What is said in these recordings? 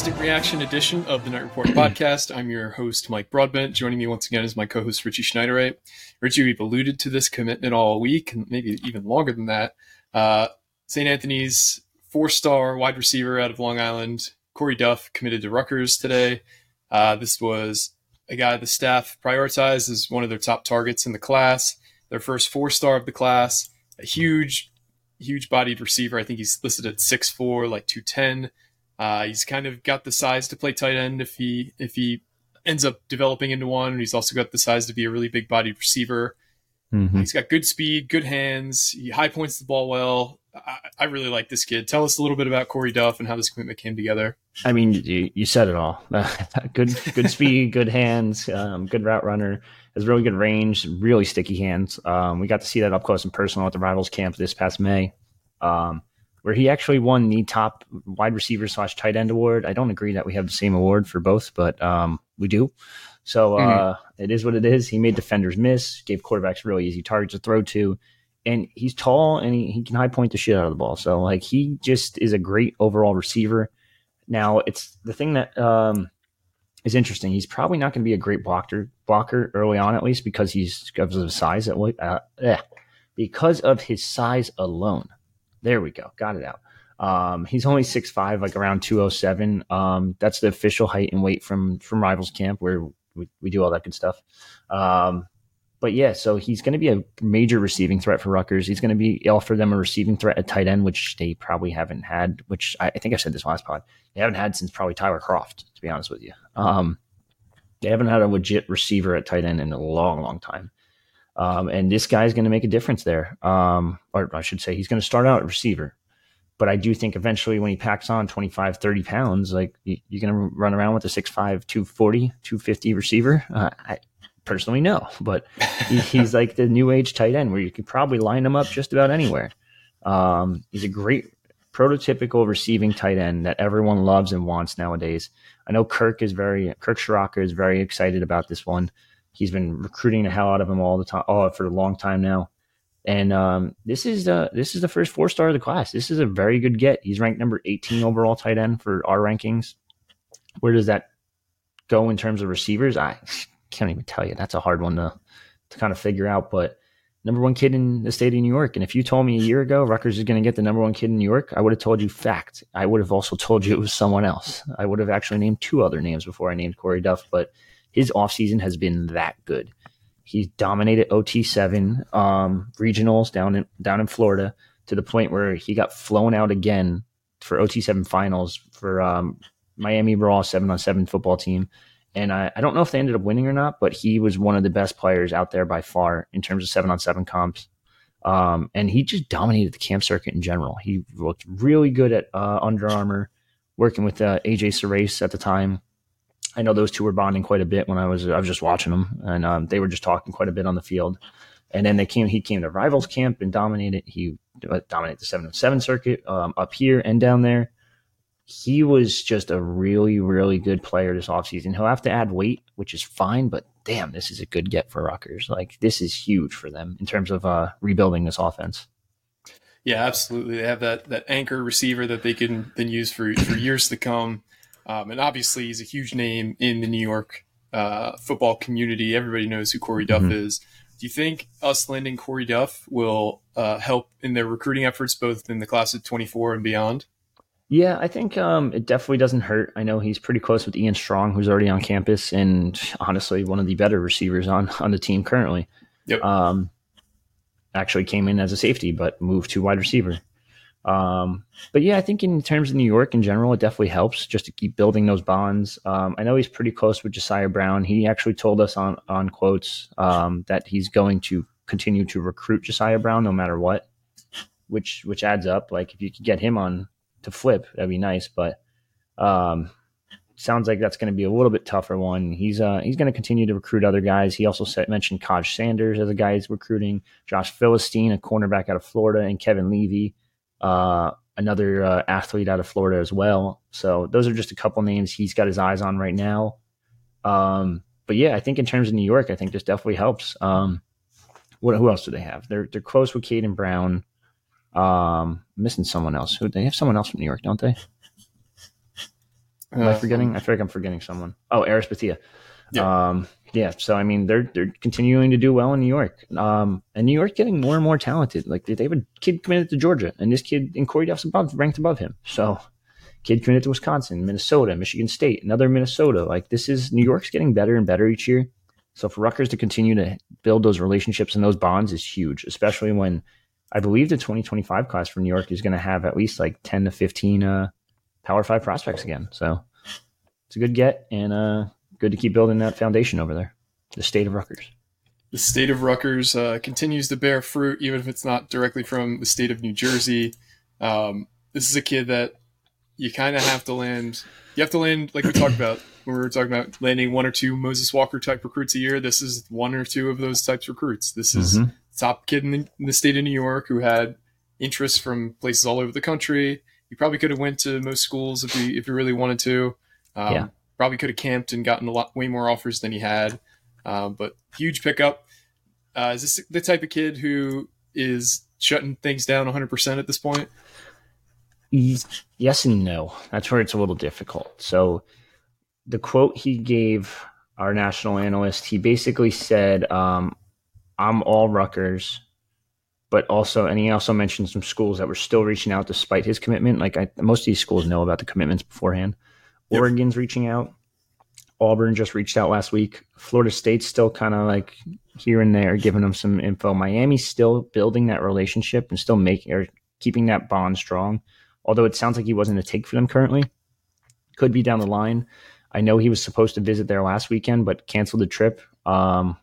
Instant reaction edition of the Knight Report podcast. I'm your host, Mike Broadbent. Joining me once again is my co host, Richie Schneiderite. Richie, we've alluded to this commitment all week, and maybe even longer than that. Uh, St. Anthony's four star wide receiver out of Long Island, Korey Duff, committed to Rutgers today. Uh, this was a guy the staff prioritized as one of their top targets in the class, their first four star of the class, a huge, huge bodied receiver. I think he's listed at 6'4, like 210. Uh, he's kind of got the size to play tight end if he if he ends up developing into one. And he's also got the size to be a really big bodied receiver. Mm-hmm. He's got good speed, good hands. He high points the ball well. I, I, really like this kid. Tell us a little bit about Korey Duff and how this commitment came together. I mean, you, you said it all. good good speed, good hands, um, good route runner. Has really good range, really sticky hands. Um, we got to see that up close and personal at the Rivals camp this past May. Um, where he actually won the top wide receiver slash tight end award. I don't agree that we have the same award for both, but um, we do. So uh, mm-hmm. it is what it is. He made defenders miss, gave quarterbacks really easy targets to throw to, and he's tall and he, he can high point the shit out of the ball. So like he just is a great overall receiver. Now it's the thing that um, is interesting. He's probably not going to be a great blocker blocker early on, at least because he's because of his size at uh, eh, because of his size alone. There we go. Got it out. Um, he's only six five, like around 207. Um, that's the official height and weight from from Rivals Camp where we, we do all that good stuff. Um, but yeah, so he's going to be a major receiving threat for Rutgers. He's going to be offer them a receiving threat at tight end, which they probably haven't had. Which I, I think I said this last pod. They haven't had since probably Tyler Kroft, to be honest with you. Um, they haven't had a legit receiver at tight end in a long, long time. Um, and this guy's going to make a difference there. Um, or I should say, he's going to start out at receiver. But I do think eventually when he packs on 25, 30 pounds, like you, are going to run around with a 6'5, 240, 250 receiver. Uh, I personally no, but he, he's like the new age tight end where you could probably line him up just about anywhere. Um, he's a great prototypical receiving tight end that everyone loves and wants nowadays. I know Kirk is very Kirk Ciarrocca is very excited about this one. He's been recruiting the hell out of him all the time, oh, for a long time now. And um, this is the this is the first four star of the class. This is a very good get. He's ranked number 18 overall tight end for our rankings. Where does that go in terms of receivers? I can't even tell you. That's a hard one to to kind of figure out. But number one kid in the state of New York. And if you told me a year ago Rutgers is going to get the number one kid in New York, I would have told you fact. I would have also told you it was someone else. I would have actually named two other names before I named Korey Duff. But his offseason has been that good. He's dominated OT7 um, regionals down in down in Florida to the point where he got flown out again for OT7 finals for um, Miami Raw seven on seven football team. And I, I don't know if they ended up winning or not, but he was one of the best players out there by far in terms of seven on seven comps. Um, and he just dominated the camp circuit in general. He looked really good at uh, Under Armour, working with uh, AJ Surace at the time. I know those two were bonding quite a bit when I was I was just watching them, and um, they were just talking quite a bit on the field. And then they came. He came to rivals camp and dominated. He uh, dominated the seven on seven circuit um, up here and down there. He was just a really, really good player this offseason. He'll have to add weight, which is fine, but damn, this is a good get for Rutgers. Like this is huge for them in terms of uh, rebuilding this offense. Yeah, absolutely. They have that that anchor receiver that they can then use for for years to come. Um, and obviously, he's a huge name in the New York uh, football community. Everybody knows who Korey Duff mm-hmm. is. Do you think us landing Korey Duff will uh, help in their recruiting efforts, both in the class of 24 and beyond? Yeah, I think um, it definitely doesn't hurt. I know he's pretty close with Ian Strong, who's already on campus, and honestly, one of the better receivers on on the team currently. Yep. Um, actually came in as a safety, but moved to wide receiver. Um, but yeah, I think in terms of New York in general, it definitely helps just to keep building those bonds. Um, I know he's pretty close with Josiah Brown. He actually told us on on quotes um, that he's going to continue to recruit Josiah Brown no matter what, which which adds up. Like if you could get him on to flip, that'd be nice. But um, sounds like that's going to be a little bit tougher one. He's uh he's going to continue to recruit other guys. He also mentioned Kaj Sanders as a guy he's recruiting, Josh Philistine, a cornerback out of Florida, and Kevin Levy, uh, another uh, athlete out of Florida as well. So those are just a couple names he's got his eyes on right now. Um, but yeah, I think in terms of New York, I think this definitely helps. Um, what who else do they have? They're they're close with Caden Brown. Um, missing someone else. Who they have someone else from New York, don't they? Am I uh, forgetting? I feel like I'm forgetting someone. Oh, Aris Bethia. Yeah. Um, yeah. So I mean, they're they're continuing to do well in New York. Um, and New York getting more and more talented. Like they have a kid committed to Georgia, and this kid in Korey Duff's above ranked above him. So kid committed to Wisconsin, Minnesota, Michigan State, another Minnesota. Like this is New York's getting better and better each year. So for Rutgers to continue to build those relationships and those bonds is huge, especially when I believe the 2025 class from New York is going to have at least like 10 to 15 uh, Power Five prospects again. So it's a good get and uh, good to keep building that foundation over there. The state of Rutgers. The state of Rutgers uh, continues to bear fruit, even if it's not directly from the state of New Jersey. Um, this is a kid that you kind of have to land. You have to land like we talked about when we were talking about landing one or two Moses Walker type recruits a year. This is one or two of those types of recruits. This is mm-hmm. top kid in the, in the state of New York who had interest from places all over the country. He probably could have went to most schools if he if he really wanted to. Um, yeah. Probably could have camped and gotten a lot way more offers than he had. Um, but huge pickup. Uh, is this the type of kid who is shutting things down 100% at this point? Yes and no. That's where it's a little difficult. So, the quote he gave our national analyst, he basically said, um, I'm all Rutgers but also, and he also mentioned some schools that were still reaching out despite his commitment. Like I, most of these schools know about the commitments beforehand. Yep. Oregon's reaching out. Auburn just reached out last week. Florida State's still kind of like here and there, giving them some info. Miami's still building that relationship and still making or keeping that bond strong. Although it sounds like he wasn't a take for them currently. Could be down the line. I know he was supposed to visit there last weekend, but canceled the trip, um,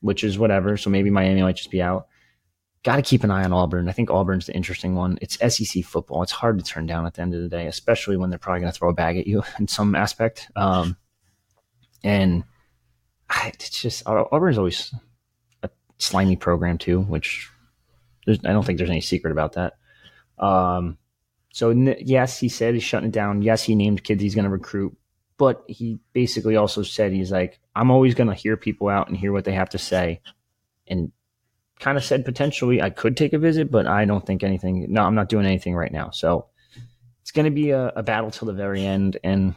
which is whatever. So maybe Miami might just be out got to keep an eye on Auburn. I think Auburn's the interesting one. It's SEC football. It's hard to turn down at the end of the day, especially when they're probably going to throw a bag at you in some aspect. Um, and I, it's just Auburn's always a slimy program too, which I don't think there's any secret about that. Um, so yes, he said he's shutting it down. Yes, he named kids he's going to recruit, but he basically also said he's like, I'm always going to hear people out and hear what they have to say, and kind of said potentially I could take a visit, but I don't think anything. No, I'm not doing anything right now. So it's going to be a, a battle till the very end. And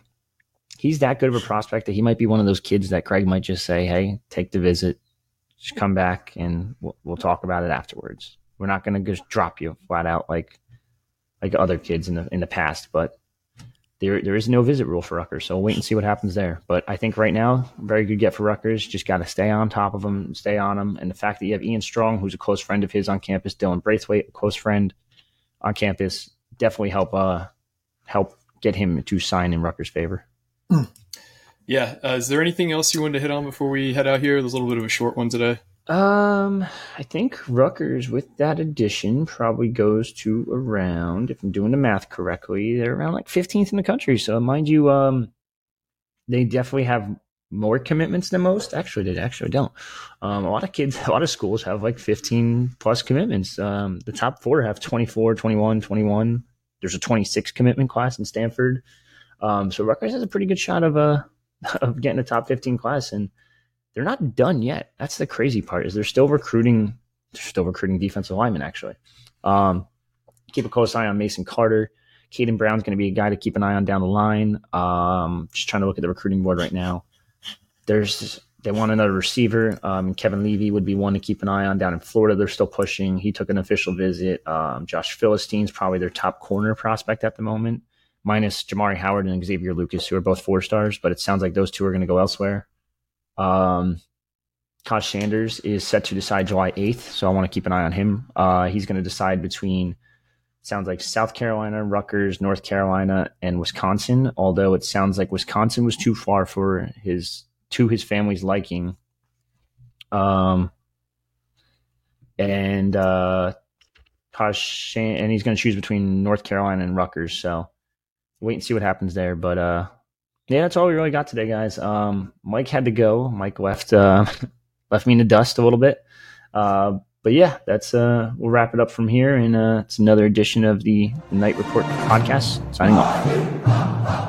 he's that good of a prospect that he might be one of those kids that Craig might just say, "Hey, take the visit, just come back, and we'll, we'll talk about it afterwards." We're not going to just drop you flat out like like other kids in the in the past, but there there is no visit rule for Rutgers, so we'll wait and see what happens there. But I think right now, very good get for Rutgers. Just got to stay on top of them, stay on them, and the fact that you have Ian Strong, who's a close friend of his on campus, Dylan Braithwaite, a close friend on campus, definitely help uh help get him to sign in Rutgers' favor. Yeah. Uh, is there anything else you wanted to hit on before we head out here? There's a little bit of a short one today. Um, I think Rutgers with that addition probably goes to around, if I'm doing the math correctly, they're around like 15th in the country. So mind you, um, they definitely have more commitments than most. Actually, they actually don't. Um, a lot of kids, a lot of schools have like 15 plus commitments. Um, the top four have 24, 21, 21. There's a 26 commitment class in Stanford. Um, so Rutgers has a pretty good shot of, uh, of getting a top 15 class. And, they're not done yet. That's the crazy part is they're still recruiting. They're still recruiting defensive linemen actually. Um, keep a close eye on Mason Carter. Caden Brown's going to be a guy to keep an eye on down the line. Um, just trying to look at the recruiting board right now. There's they want another receiver. Um, Kevin Levy would be one to keep an eye on down in Florida. They're still pushing. He took an official visit. Um, Josh Philistine's probably their top corner prospect at the moment, minus Jamari Howard and Xavier Lucas, who are both four stars. But it sounds like those two are going to go elsewhere. Um, Sanders is set to decide July 8th, so I want to keep an eye on him. Uh, he's going to decide between, sounds like South Carolina, Rutgers, North Carolina, and Wisconsin. Although it sounds like Wisconsin was too far for his to his family's liking. Um, and uh, Posh, and he's going to choose between North Carolina and Rutgers. So wait and see what happens there. But uh, yeah, that's all we really got today, guys. Um, Mike had to go. Mike left uh, left me in the dust a little bit. Uh, but yeah, that's uh, we'll wrap it up from here, and uh, it's another edition of the Knight Report podcast. Signing off.